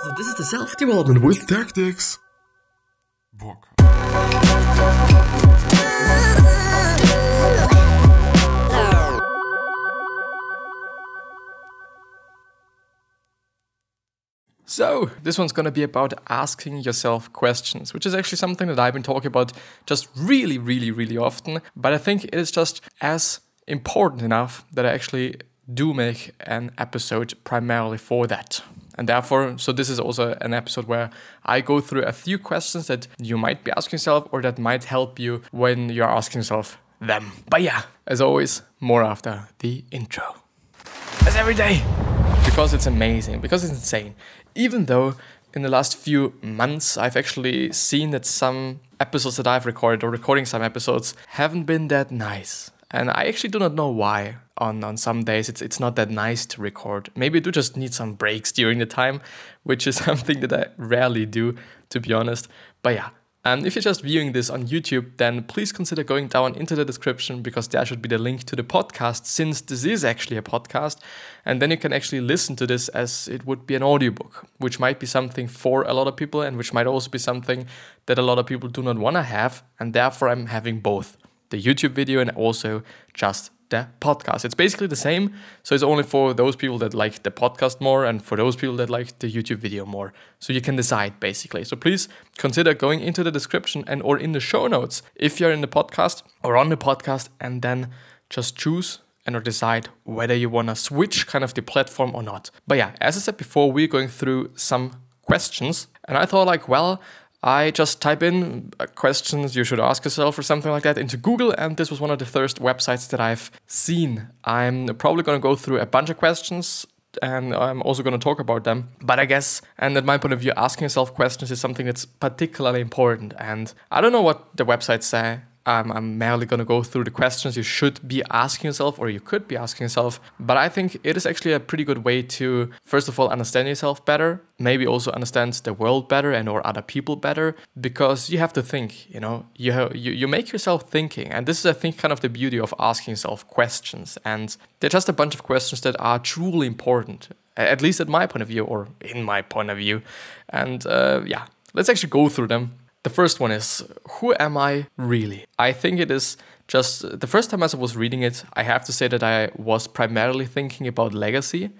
So this is the self-development with tactics. Book. So, this one's gonna be about asking yourself questions, which is actually something that I've been talking about just really, really, really often. But I think it is just as important enough that I actually do make an episode primarily for that. And therefore, so this is also an episode where I go through a few questions that you might be asking yourself or that might help you when you're asking yourself them. But yeah, as always, more after the intro. As every day. Because it's amazing, because it's insane. Even though in the last few months I've actually seen that some episodes that I've recorded or recording some episodes haven't been that nice. And I actually do not know why. On, on some days it's it's not that nice to record. Maybe I do just need some breaks during the time, which is something that I rarely do, to be honest. But yeah, and if you're just viewing this on YouTube, then please consider going down into the description because there should be the link to the podcast since this is actually a podcast. And then you can actually listen to this as it would be an audiobook, which might be something for a lot of people and which might also be something that a lot of people do not want to have. And therefore, I'm having both the YouTube video and also just the podcast. It's basically the same, so it's only for those people that like the podcast more and for those people that like the YouTube video more. So you can decide basically. So please consider going into the description and or in the show notes if you're in the podcast or on the podcast and then just choose and or decide whether you want to switch kind of the platform or not. But yeah, as I said before, we're going through some questions and I thought like, well, I just type in uh, questions you should ask yourself or something like that into Google, and this was one of the first websites that I've seen. I'm probably going to go through a bunch of questions and I'm also going to talk about them. But I guess, and at my point of view, asking yourself questions is something that's particularly important. And I don't know what the websites say I'm merely going to go through the questions you should be asking yourself or you could be asking yourself. But I think it is actually a pretty good way to, first of all, understand yourself better, maybe also understand the world better and or other people better, because you have to think, you know, you, have, you, you make yourself thinking. And this is, I think, kind of the beauty of asking yourself questions. And they're just a bunch of questions that are truly important, at least at my point of view or in my point of view. And uh, yeah, let's actually go through them the first one is Who am I really? I think it is just the first time as I was reading it, I have to say that I was primarily thinking about legacy,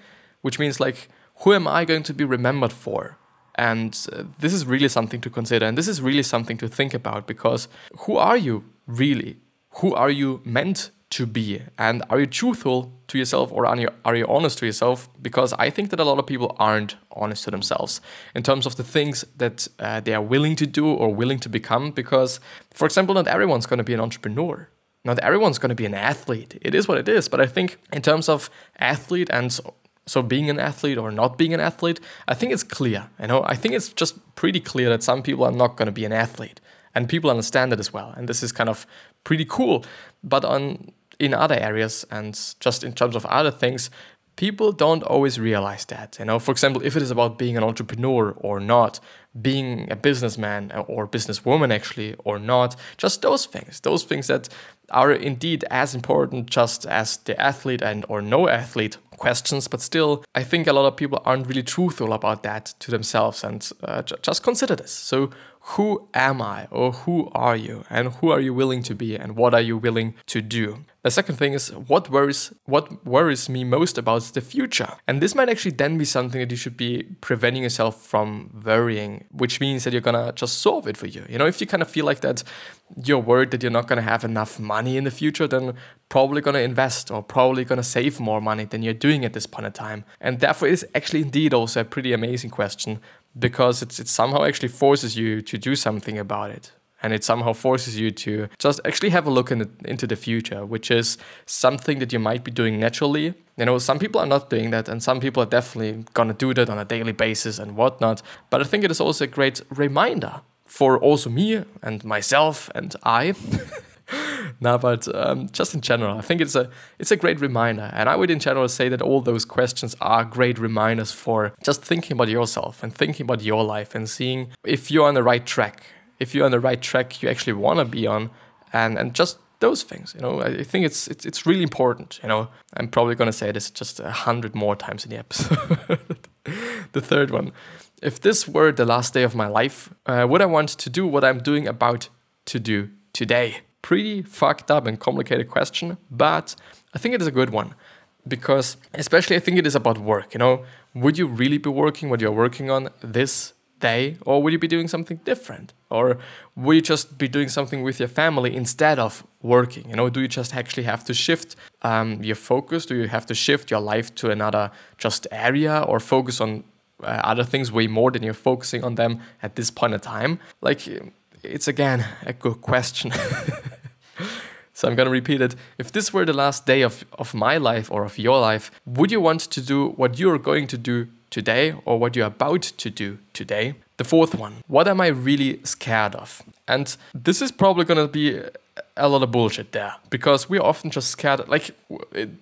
which means like, who am I going to be remembered for? And uh, this is really something to consider, and this is really something to think about because who are you really? Who are you meant to be? And are you truthful to yourself or are you, are you honest to yourself? Because I think that a lot of people aren't honest to themselves in terms of the things that uh, they are willing to do or willing to become. Because, for example, not everyone's going to be an entrepreneur. Not everyone's going to be an athlete. It is what it is. But I think in terms of athlete and so, so being an athlete or not being an athlete, I think it's clear. You know, I think it's just pretty clear that some people are not going to be an athlete, and people understand it as well. And this is kind of pretty cool. But on in other areas and just in terms of other things, people don't always realize that. You know, for example, if it is about being an entrepreneur or not, being a businessman or businesswoman actually or not, just those things, those things that are indeed as important just as the athlete and or no athlete questions, but still, I think a lot of people aren't really truthful about that to themselves. And uh, just consider this. So, who am I or who are you and who are you willing to be and what are you willing to do? The second thing is what worries what worries me most about the future. And this might actually then be something that you should be preventing yourself from worrying, which means that you're gonna just solve it for you. You know, if you kind of feel like that you're worried that you're not gonna have enough money in the future, then probably gonna invest or probably gonna save more money than you're doing at this point in time. And therefore it's actually indeed also a pretty amazing question because it's, it somehow actually forces you to do something about it and it somehow forces you to just actually have a look in the, into the future, which is something that you might be doing naturally. You know, some people are not doing that, and some people are definitely gonna do that on a daily basis and whatnot. But I think it is also a great reminder for also me and myself and I. no, but um, just in general, I think it's a it's a great reminder, and I would in general say that all those questions are great reminders for just thinking about yourself and thinking about your life and seeing if you're on the right track, if you're on the right track you actually want to be on, and and just those things. You know, I think it's it's it's really important. You know, I'm probably gonna say this just a hundred more times in the episode. the third one, if this were the last day of my life, uh, would I want to do what I'm doing about to do today? Pretty fucked up and complicated question, but I think it is a good one because, especially, I think it is about work. You know, would you really be working what you're working on this day, or would you be doing something different? Or would you just be doing something with your family instead of working? You know, do you just actually have to shift um, your focus? Do you have to shift your life to another just area or focus on uh, other things way more than you're focusing on them at this point in time? Like, it's again a good question. so I'm gonna repeat it. If this were the last day of, of my life or of your life, would you want to do what you're going to do today or what you're about to do today? The fourth one, what am I really scared of? And this is probably gonna be a lot of bullshit there because we're often just scared. Like,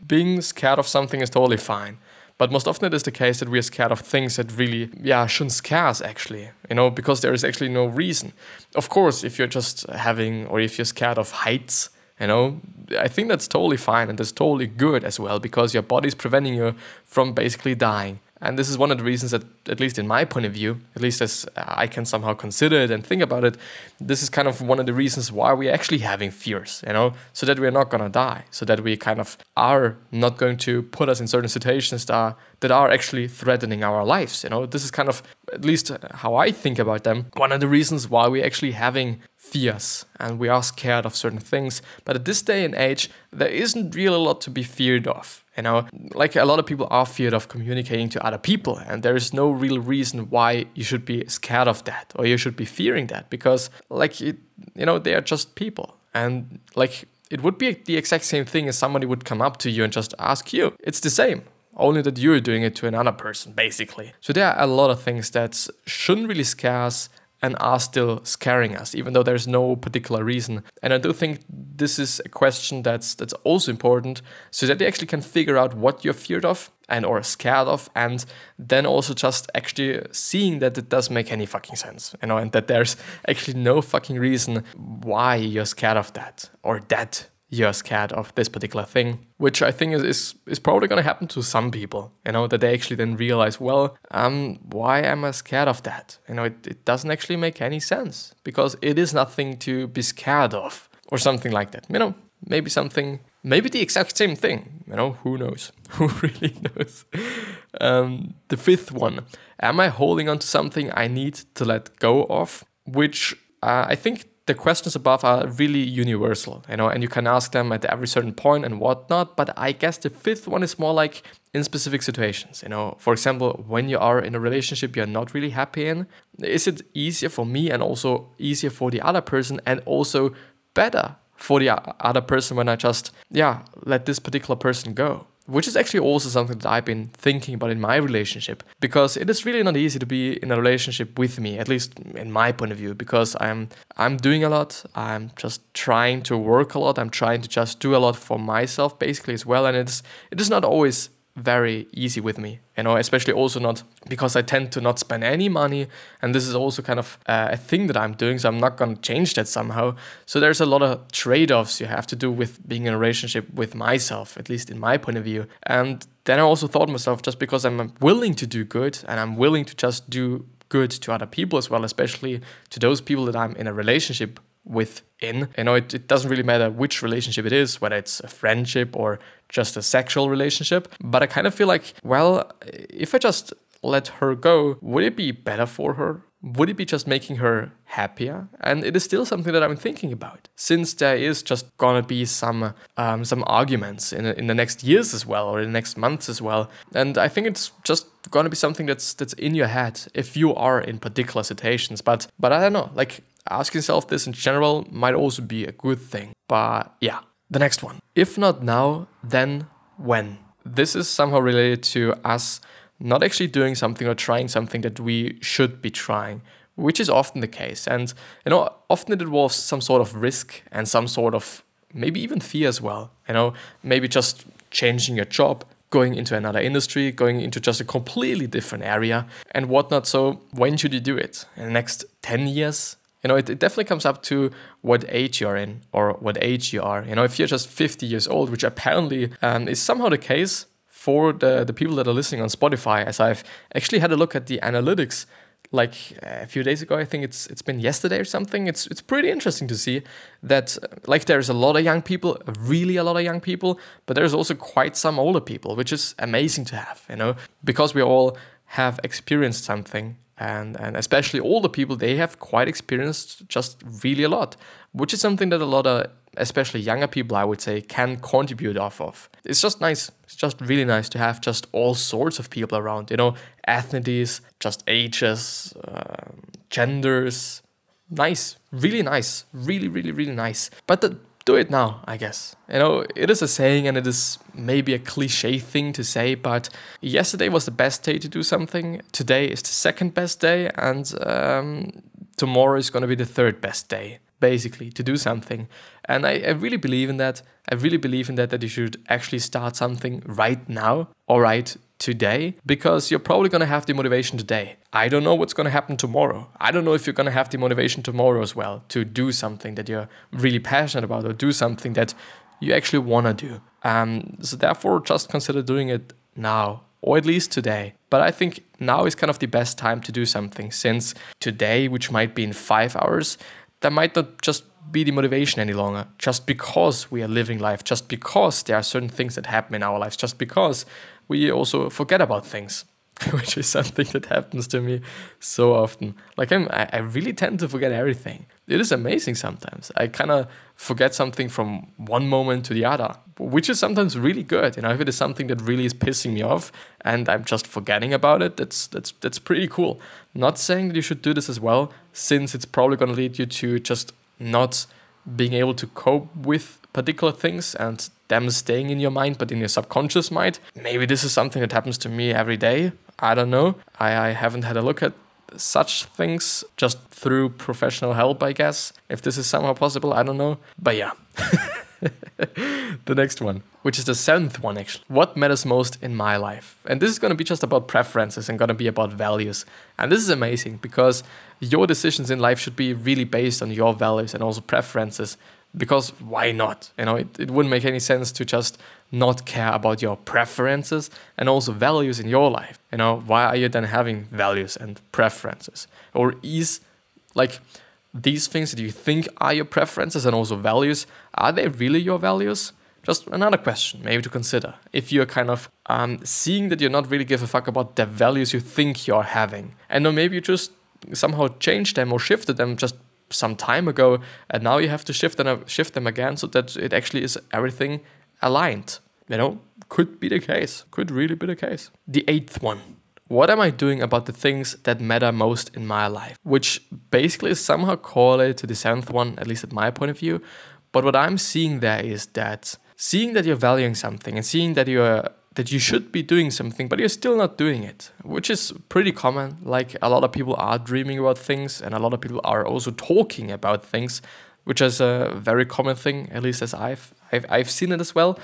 being scared of something is totally fine. But most often it is the case that we are scared of things that really, yeah, shouldn't scare us actually, you know, because there is actually no reason. Of course, if you're just having, or if you're scared of heights, you know, I think that's totally fine and that's totally good as well because your body's preventing you from basically dying. And this is one of the reasons that, at least in my point of view, at least as uh, I can somehow consider it and think about it, this is kind of one of the reasons why we're actually having fears, you know, so that we're not gonna die, so that we kind of are not going to put us in certain situations that are, that are actually threatening our lives, you know. This is kind of, at least how I think about them, one of the reasons why we're actually having fears and we are scared of certain things. But at this day and age, there isn't really a lot to be feared of you know, like a lot of people are feared of communicating to other people, and there is no real reason why you should be scared of that or you should be fearing that because, like, it, you know, they are just people, and like it would be the exact same thing as somebody would come up to you and just ask you. It's the same only that you're doing it to another person, basically. So there are a lot of things that shouldn't really scare us and are still scaring us, even though there's no particular reason. And I do think this is a question that's that's also important, so that they actually can figure out what you're feared of and or scared of, and then also just actually seeing that it does make any fucking sense, you know, and that there's actually no fucking reason why you're scared of that or that you're scared of this particular thing, which I think is, is, is probably going to happen to some people, you know, that they actually then realize, well, um, why am I scared of that? You know, it, it doesn't actually make any sense because it is nothing to be scared of or something like that. You know, maybe something, maybe the exact same thing, you know, who knows? who really knows? Um, the fifth one, am I holding on to something I need to let go of? Which uh, I think the questions above are really universal, you know, and you can ask them at every certain point and whatnot. But I guess the fifth one is more like in specific situations, you know. For example, when you are in a relationship you're not really happy in, is it easier for me and also easier for the other person and also better for the other person when I just, yeah, let this particular person go? Which is actually also something that I've been thinking about in my relationship because it is really not easy to be in a relationship with me at least in my point of view because I'm I'm doing a lot I'm just trying to work a lot I'm trying to just do a lot for myself basically as well and it's it is not always very easy with me you know especially also not because i tend to not spend any money and this is also kind of uh, a thing that i'm doing so i'm not going to change that somehow. So there's a lot of trade-offs you have to do with being in a relationship with myself at least in my point of view. And then i also thought myself just because i'm willing to do good and i'm willing to just do good to other people as well especially to those people that i'm in a relationship within. You know, it, it doesn't really matter which relationship it is, whether it's a friendship or just a sexual relationship. But I kind of feel like, well, if I just let her go, would it be better for her? Would it be just making her happier? And it is still something that I'm thinking about, since there is just gonna be some um, some arguments in in the next years as well, or in the next months as well. And I think it's just gonna be something that's that's in your head if you are in particular situations. But but I don't know, like asking yourself this in general might also be a good thing. But yeah, the next one. If not now, then when? This is somehow related to us not actually doing something or trying something that we should be trying, which is often the case. And you know, often it involves some sort of risk and some sort of maybe even fear as well. You know, maybe just changing your job, going into another industry, going into just a completely different area and whatnot. So when should you do it? In the next 10 years? You know, it, it definitely comes up to what age you're in or what age you are. You know, if you're just 50 years old, which apparently um, is somehow the case for the, the people that are listening on Spotify, as I've actually had a look at the analytics like a few days ago. I think it's it's been yesterday or something. It's it's pretty interesting to see that uh, like there's a lot of young people, really a lot of young people, but there's also quite some older people, which is amazing to have, you know, because we all have experienced something and and especially older people they have quite experienced just really a lot which is something that a lot of especially younger people i would say can contribute off of. It's just nice. It's just really nice to have just all sorts of people around you know ethnicities just ages uh, genders. Nice. Really nice. Really really really nice. But the do it now, I guess. You know, it is a saying and it is maybe a cliche thing to say, but yesterday was the best day to do something. Today is the second best day, and um, tomorrow is going to be the third best day, basically, to do something. And I, I really believe in that. I really believe in that, that you should actually start something right now, all right, today because you're probably going to have the motivation today. I don't know what's going to happen tomorrow. I don't know if you're going to have the motivation tomorrow as well to do something that you're really passionate about or do something that you actually want to do. Um, so, therefore, just consider doing it now or at least today. But I think now is kind of the best time to do something since today, which might be in five hours, that might not just be the motivation any longer just because we are living life, just because there are certain things that happen in our lives, just because we also forget about things, which is something that happens to me so often. Like I'm, I really tend to forget everything. It is amazing sometimes. I kind of forget something from one moment to the other, which is sometimes really good. You know, if it is something that really is pissing me off and I'm just forgetting about it, that's that's that's pretty cool. Not saying that you should do this as well, since it's probably going to lead you to just not being able to cope with particular things and them staying in your mind, but in your subconscious mind. Maybe this is something that happens to me every day. I don't know. I, I haven't had a look at such things just through professional help, I guess. If this is somehow possible, I don't know. But yeah. the next one, which is the seventh one actually. What matters most in my life? And this is going to be just about preferences and going to be about values. And this is amazing because your decisions in life should be really based on your values and also preferences because why not? You know, it, it wouldn't make any sense to just not care about your preferences and also values in your life. You know, why are you then having values and preferences? Or is like these things that you think are your preferences and also values, are they really your values? Just another question, maybe to consider. If you're kind of um, seeing that you're not really give a fuck about the values you think you're having, and then maybe you just somehow changed them or shifted them just some time ago, and now you have to shift them shift them again so that it actually is everything aligned. You know, could be the case. Could really be the case. The eighth one. What am I doing about the things that matter most in my life? Which basically is somehow correlated to the seventh one, at least at my point of view. But what I'm seeing there is that seeing that you're valuing something and seeing that you're that you should be doing something, but you're still not doing it, which is pretty common. Like a lot of people are dreaming about things, and a lot of people are also talking about things, which is a very common thing, at least as I've I've, I've seen it as well.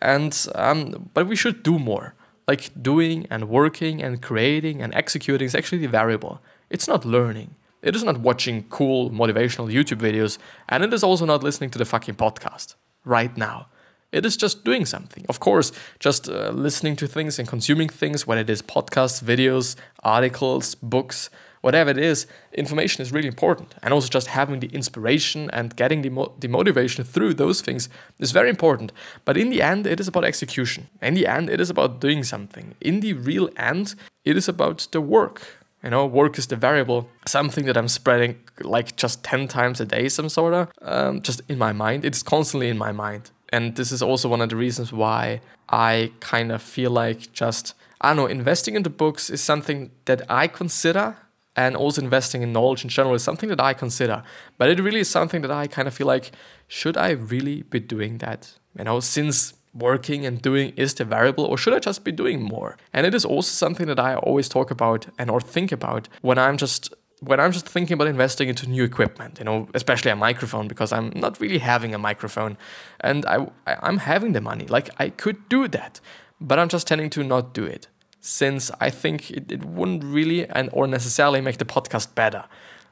And um, but we should do more. Like doing and working and creating and executing is actually the variable. It's not learning. It is not watching cool motivational YouTube videos, and it is also not listening to the fucking podcast right now. It is just doing something. Of course, just uh, listening to things and consuming things, whether it is podcasts, videos, articles, books, whatever it is, information is really important. And also just having the inspiration and getting the, mo- the motivation through those things is very important. But in the end, it is about execution. In the end, it is about doing something. In the real end, it is about the work. You know, work is the variable, something that I'm spreading like just 10 times a day, some sort of, um, just in my mind. It's constantly in my mind and this is also one of the reasons why I kind of feel like just I don't know investing into books is something that I consider and also investing in knowledge in general is something that I consider. But it really is something that I kind of feel like should I really be doing that? You know since working and doing is the variable or should I just be doing more? And it is also something that I always talk about and or think about when I'm just when I'm just thinking about investing into new equipment, you know, especially a microphone, because I'm not really having a microphone, and I, I am having the money, like I could do that, but I'm just tending to not do it, since I think it, it wouldn't really and or necessarily make the podcast better.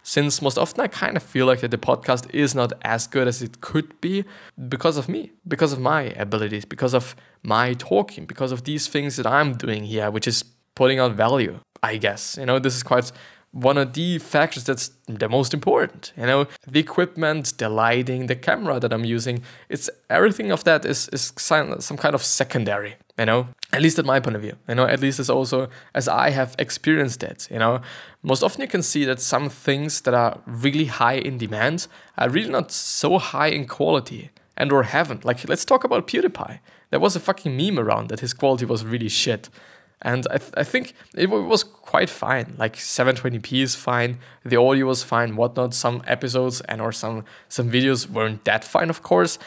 Since most often I kind of feel like that the podcast is not as good as it could be because of me, because of my abilities, because of my talking, because of these things that I'm doing here, which is putting out value, I guess. You know, this is quite one of the factors that's the most important. You know, the equipment, the lighting, the camera that I'm using, it's everything of that is, is some, kind of secondary, you know, at least at my point of view, you know, at least as also as I have experienced it, you know. Most often you can see that some things that are really high in demand are really not so high in quality and or haven't. Like, let's talk about PewDiePie. There was a fucking meme around that his quality was really shit. And I, th- I think it w- was quite fine. Like 720p is fine, the audio was fine, whatnot. Some episodes and or some some videos weren't that fine, of course,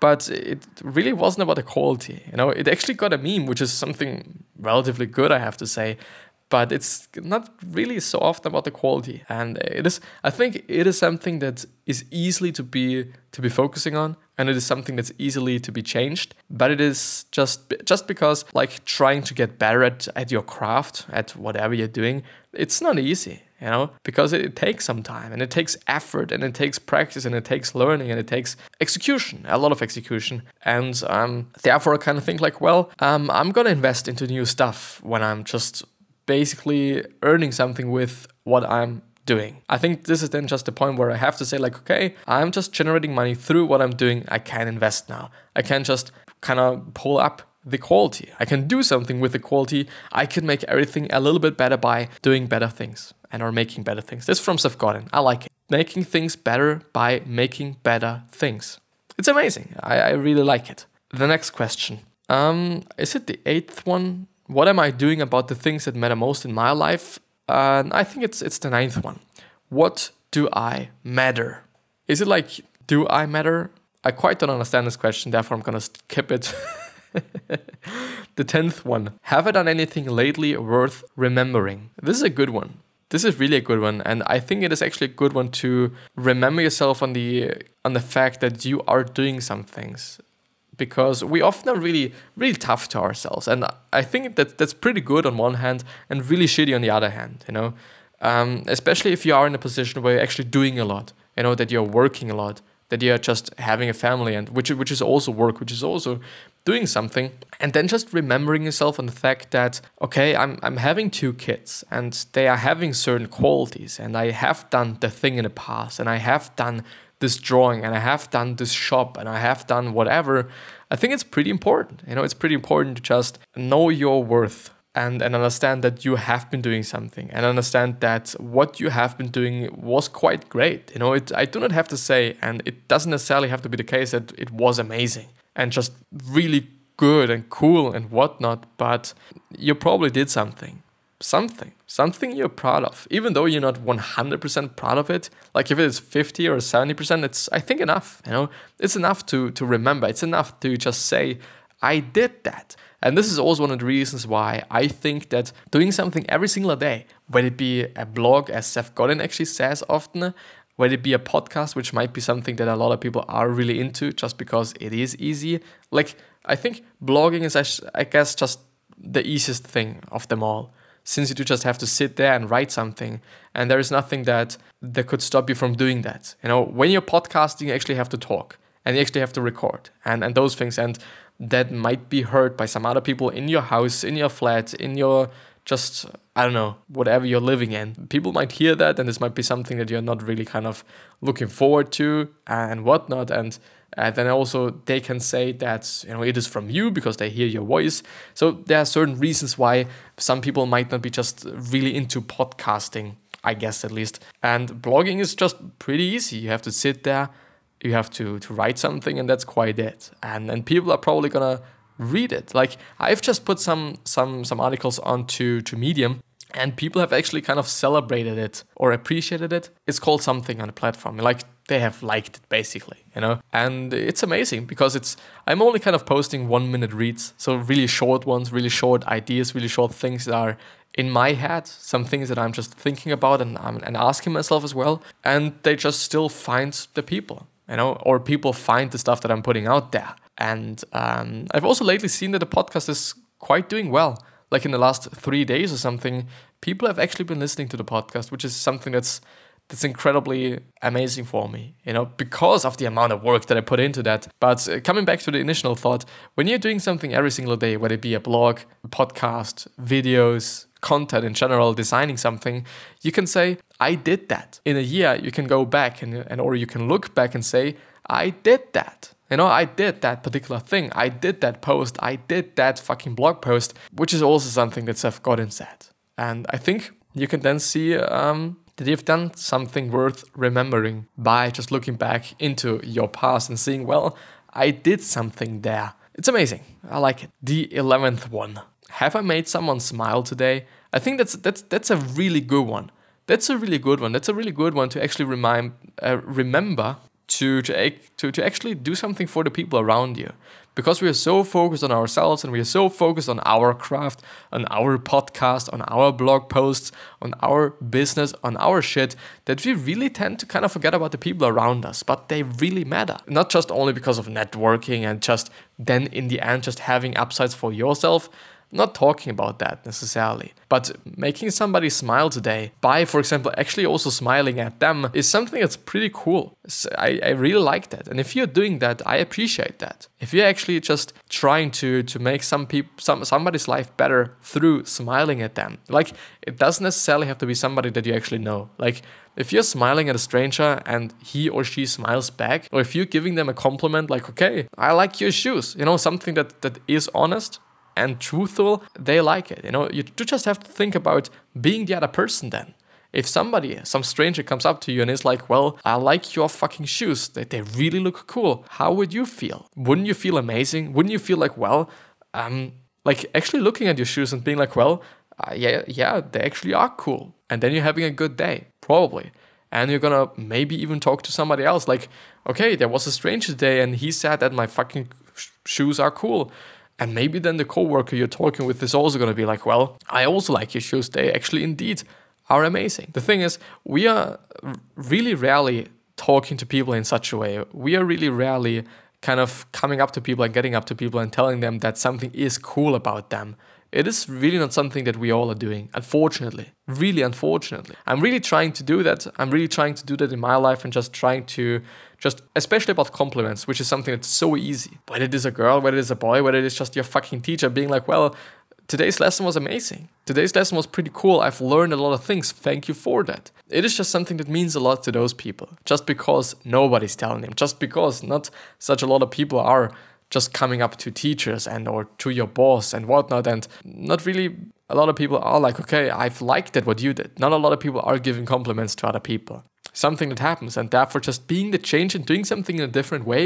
but it really wasn't about the quality. You know, it actually got a meme, which is something relatively good, I have to say but it's not really so often about the quality. And it is i think it is something that is easily to be to be focusing on and it is something that's easily to be changed. But it is just just because like trying to get better at, at your craft at whatever you're doing it's not easy you know? Because it, it, takes some time and it takes effort and it takes practice and it takes learning and it takes execution a lot of execution. And um, therefore i kind of think like well um, i'm gonna invest into new stuff when i'm just basically earning something with what I'm doing. I think this is then just the point where I have to say, like, okay, I'm just generating money through what I'm doing. I can invest now. I can just kind of pull up the quality. I can do something with the quality. I can make everything a little bit better by doing better things and or making better things. This from Seth Godin. I like it. Making things better by making better things. It's amazing. I, I really like it. The next question. Um, is it the eighth one? What am I doing about the things that matter most in my life? And I think it's it's the ninth one. What do I matter? Is it like do I matter? I quite don't understand this question, therefore I'm gonna skip it. the tenth one. Have I done anything lately worth remembering? This is a good one. This is really a good one, and I think it is actually a good one to remember yourself on the on the fact that you are doing some things because we often are really really tough to ourselves. And i think that that's pretty good on one hand and really shitty on the other hand you know? Um, especially if you are in a position where you're actually doing a lot you know that you're working a lot that you're just having a family and which which is also work which is also doing something. And then just remembering yourself on the fact that okay I'm I'm having two kids and they are having certain qualities and I have done the thing in the past and I have done this drawing and I have done this shop and I have done whatever, I think it's pretty important. You know, it's pretty important to just know your worth and, and understand that you have been doing something and understand that what you have been doing was quite great. You know, it, I do not have to say, and it doesn't necessarily have to be the case that it was amazing and just really good and cool and whatnot, but you probably did something something, something you're proud of, even though you're not 100% proud of it. Like if it's 50 or 70%, it's I think enough. You know, it's enough to to remember. It's enough to just say, I did that. And this is also one of the reasons why I think that doing something every single day, whether it be a blog, as Seth Godin actually says often, whether it be a podcast, which might be something that a lot of people are really into just because it is easy. Like, I think blogging is, I guess, just the easiest thing of them all since you do just have to sit there and write something and there is nothing that that could stop you from doing that. You know when you're podcasting you actually have to talk and you actually have to record and and those things and that might be heard by some other people in your house in your flat in your just i don't know whatever you're living in. People might hear that and this might be something that you're not really kind of looking forward to and whatnot and and then also they can say that you know it is from you because they hear your voice. So there are certain reasons why some people might not be just really into podcasting, I guess at least. And blogging is just pretty easy. You have to sit there, you have to to write something, and that's quite it. And and people are probably gonna read it. Like I've just put some some some articles onto to Medium and people have actually kind of celebrated it or appreciated it. It's called something on the platform. Like they have liked it basically, you know? And it's amazing because it's I'm only kind of posting 1 minute reads, so really short ones, really short ideas, really short things that are in my head, some things that I'm just thinking about and I'm and asking myself as well, and they just still find the people, you know, or people find the stuff that I'm putting out there. And um, I've also lately seen that the podcast is quite doing well like in the last three days or something, people have actually been listening to the podcast, which is something that's that's incredibly amazing for me, you know, because of the amount of work that I put into that. But uh, coming back to the initial thought, when you're doing something every single day, whether it be a blog, a podcast, videos, content in general, designing something, you can say, I did that. In a year, you can go back and, and or you can look back and say, I did that. You know, I did that particular thing. I did that post. I did that fucking blog post, which is also something that Seth Godin said. And I think you can then see um, that you've done something worth remembering by just looking back into your past and seeing, well, I did something there. It's amazing. I like it. The 11th one. Have I made someone smile today? I think that's that's that's a really good one. That's a really good one. That's a really good one to actually remind uh, remember to to, to to actually do something for the people around you because we are so focused on ourselves and we are so focused on our craft on our podcast on our blog posts on our business on our shit that we really tend to kind of forget about the people around us. But they really matter. Not just only because of networking and just then in the end just having upsides for yourself not talking about that necessarily, but making somebody smile today by, for example, actually also smiling at them is something that's pretty cool. I, I really like that. And if you're doing that, I appreciate that. If you're actually just trying to to make some people some somebody's life better through smiling at them, like it doesn't necessarily have to be somebody that you actually know. Like if you're smiling at a stranger and he or she smiles back, or if you're giving them a compliment like, okay, I like your shoes, you know, something that, that is honest, and truthful, they like it. You know, you just have to think about being the other person then. If somebody, some stranger comes up to you and is like, well, I like your fucking shoes, they, they really look cool, how would you feel? Wouldn't you feel amazing? Wouldn't you feel like, well, um, like actually looking at your shoes and being like, well, uh, yeah, yeah, they actually are cool. And then you're having a good day, probably. And you're gonna maybe even talk to somebody else, like, okay, there was a stranger today and he said that my fucking shoes are cool. And maybe then the coworker you're talking with is also going to be like, well, I also like your shoes. They actually indeed are amazing. The thing is, we are really rarely talking to people in such a way. We are really rarely kind of coming up to people and getting up to people and telling them that something is cool about them. It is really not something that we all are doing, unfortunately. Really, unfortunately. I'm really trying to do that. I'm really trying to do that in my life and just trying to, just especially about compliments, which is something that's so easy. Whether it is a girl, whether it is a boy, whether it is just your fucking teacher being like, well, today's lesson was amazing. Today's lesson was pretty cool. I've learned a lot of things. Thank you for that. It is just something that means a lot to those people. Just because nobody's telling them, just because not such a lot of people are just coming up to teachers and or to your boss and whatnot and not really a lot of people are like okay i've liked it what you did. Not a lot of people are giving compliments to other people. Something that happens and therefore just being the change and doing something in a different way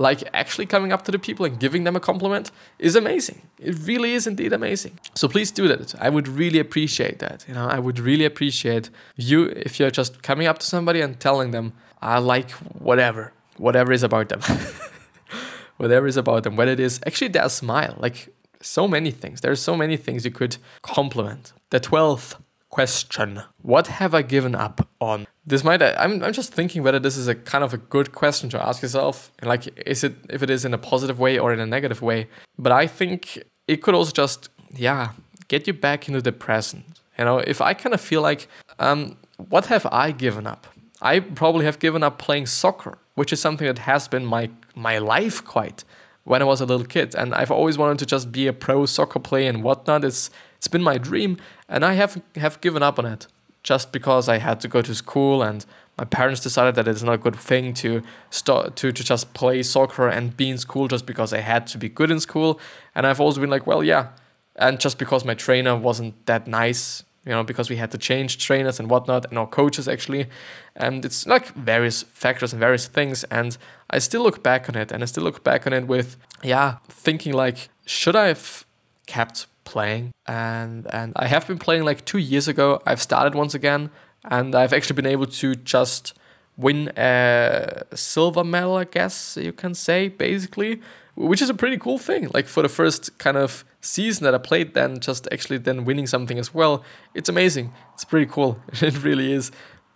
like actually coming up to the people and giving them a compliment is amazing. It really is indeed amazing. So please do that. I would really appreciate that you know? I would really appreciate you if you're just coming up to somebody and telling them i like whatever whatever is about them whatever is about them, whether it is actually their smile, like so many things. There's so many things you could compliment. The 12th question What have I given up on? This might, I'm, I'm just thinking whether this is a kind of a good question to ask yourself. Like, is it, if it is in a positive way or in a negative way? But I think it could also just, yeah, get you back into the present. You know, if I kind of feel like, um, what have I given up? I probably have given up playing soccer, which is something that has been my my life quite when I was a little kid. And I've always wanted to just be a pro soccer player and whatnot. It's it's been my dream, and I have have given up on it just because I had to go to school and my parents decided that it's not a good thing to start to, to just play soccer and be in school just because I had to be good in school. And I've always been like, well, yeah. And just because my trainer wasn't that nice you know, because we had to change trainers and whatnot, and our coaches actually. And it's like various factors and various things. And I still look back on it, and I still look back on it with, yeah, thinking like, should I have kept playing? And and I have been playing like two years ago. I've started once again, and I've actually been able to just win a silver medal, I guess you can say, basically, which is a pretty cool thing. Like for the first kind of season that I played, then just actually then winning something as well, it's amazing. It's pretty cool. It really is.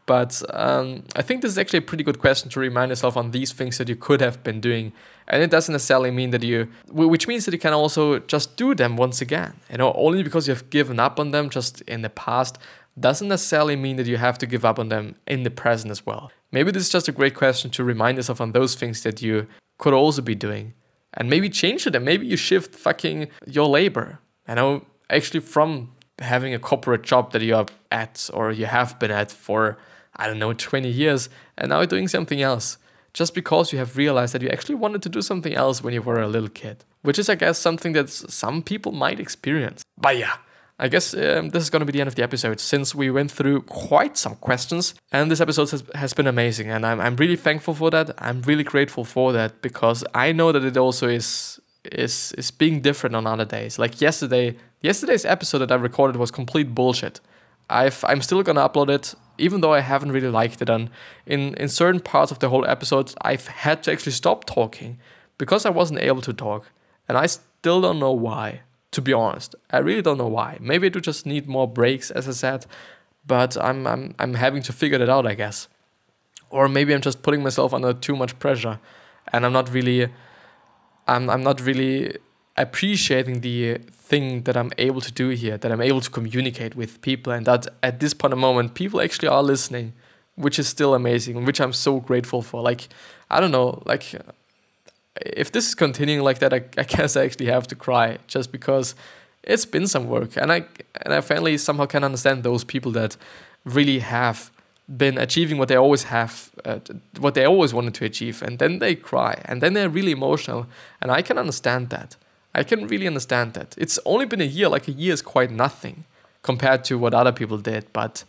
But um, I think this is actually a pretty good question to remind yourself on these things that you could have been doing. And it doesn't necessarily mean that you, which means that you can also just do them once again. You know, only because you have given up on them just in the past doesn't necessarily mean that you have to give up on them in the present as well. Maybe this is just a great question to remind yourself on those things that you could also be doing and maybe change it and maybe you shift fucking your labor, you know, actually from having a corporate job that you are at or you have been at for, I don't know, 20 years, and now you're doing something else. Just because you have realized that you actually wanted to do something else when you were a little kid. Which is, I guess, something that some people might experience. But yeah, I guess um, this is going to be the end of the episode since we went through quite some questions. And this episode has, has been amazing. And I'm, I'm really thankful for that. I'm really grateful for that because I know that it also is is is being different on other days. Like yesterday, yesterday's episode that I recorded was complete bullshit. I've I'm still gonna upload it, even though I haven't really liked it. And in in certain parts of the whole episode, I've had to actually stop talking because I wasn't able to talk, and I still don't know why. To be honest, I really don't know why. Maybe I do just need more breaks, as I said, but I'm I'm I'm having to figure that out, I guess. Or maybe I'm just putting myself under too much pressure, and I'm not really I'm I'm not really appreciating the thing that I'm able to do here, that I'm able to communicate with people, and that at this point of moment, people actually are listening, which is still amazing, which I'm so grateful for. Like, I don't know, like, if this is continuing like that, I, I guess I actually have to cry just because it's been some work, and I and I finally somehow can understand those people that really have been achieving what they always have, uh, what they always wanted to achieve, and then they cry, and then they're really emotional, and I can understand that. I can really understand that. It's only been a year, like a year is quite nothing compared to what other people did, but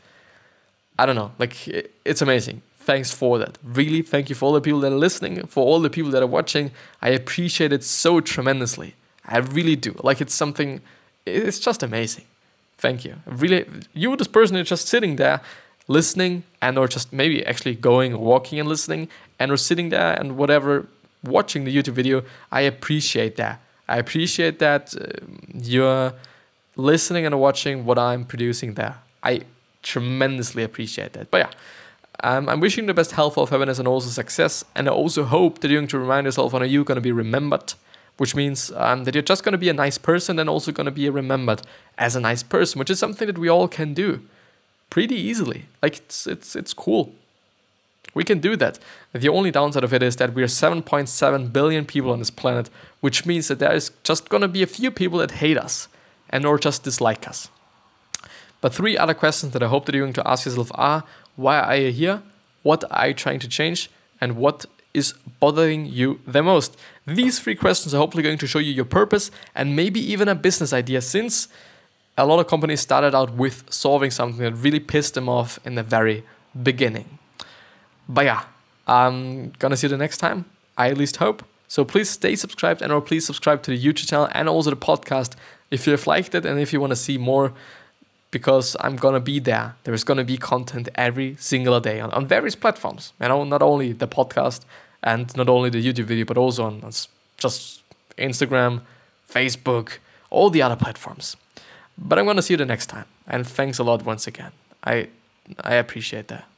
I don't know, like it's amazing. Thanks for that. Really, thank you for all the people that are listening, for all the people that are watching. I appreciate it so tremendously. I really do. Like it's something, it's just amazing. Thank you. Really, you, this person, is just sitting there listening and or just maybe actually going walking and listening and or sitting there and whatever watching the youtube video i appreciate that i appreciate that uh, you're listening and watching what i'm producing there i tremendously appreciate that but yeah um, i'm wishing the best health of happiness and also success and i also hope that you're going to remind yourself when you're going to be remembered which means um, that you're just going to be a nice person and also going to be remembered as a nice person which is something that we all can do pretty easily. Like it's it's it's cool. We can do that. The only downside of it is that we are 7.7 billion people on this planet, which means that there is just gonna be a few people that hate us and or just dislike us. But three other questions that I hope that you're going to ask yourself are why are you here? What are you trying to change? And what is bothering you the most? These three questions are hopefully going to show you your purpose and maybe even a business idea since a lot of companies started out with solving something that really pissed them off in the very beginning. But yeah, I'm gonna see you the next time. I at least hope. So please stay subscribed and or please subscribe to the YouTube channel and also the podcast if you have liked it and if you want to see more because I'm gonna be there. There's gonna be content every single day on, on various platforms. You know, not only the podcast and not only the YouTube video, but also on, on just Instagram, Facebook, all the other platforms. But I'm to see you the next time. And thanks a lot once again. I I appreciate that.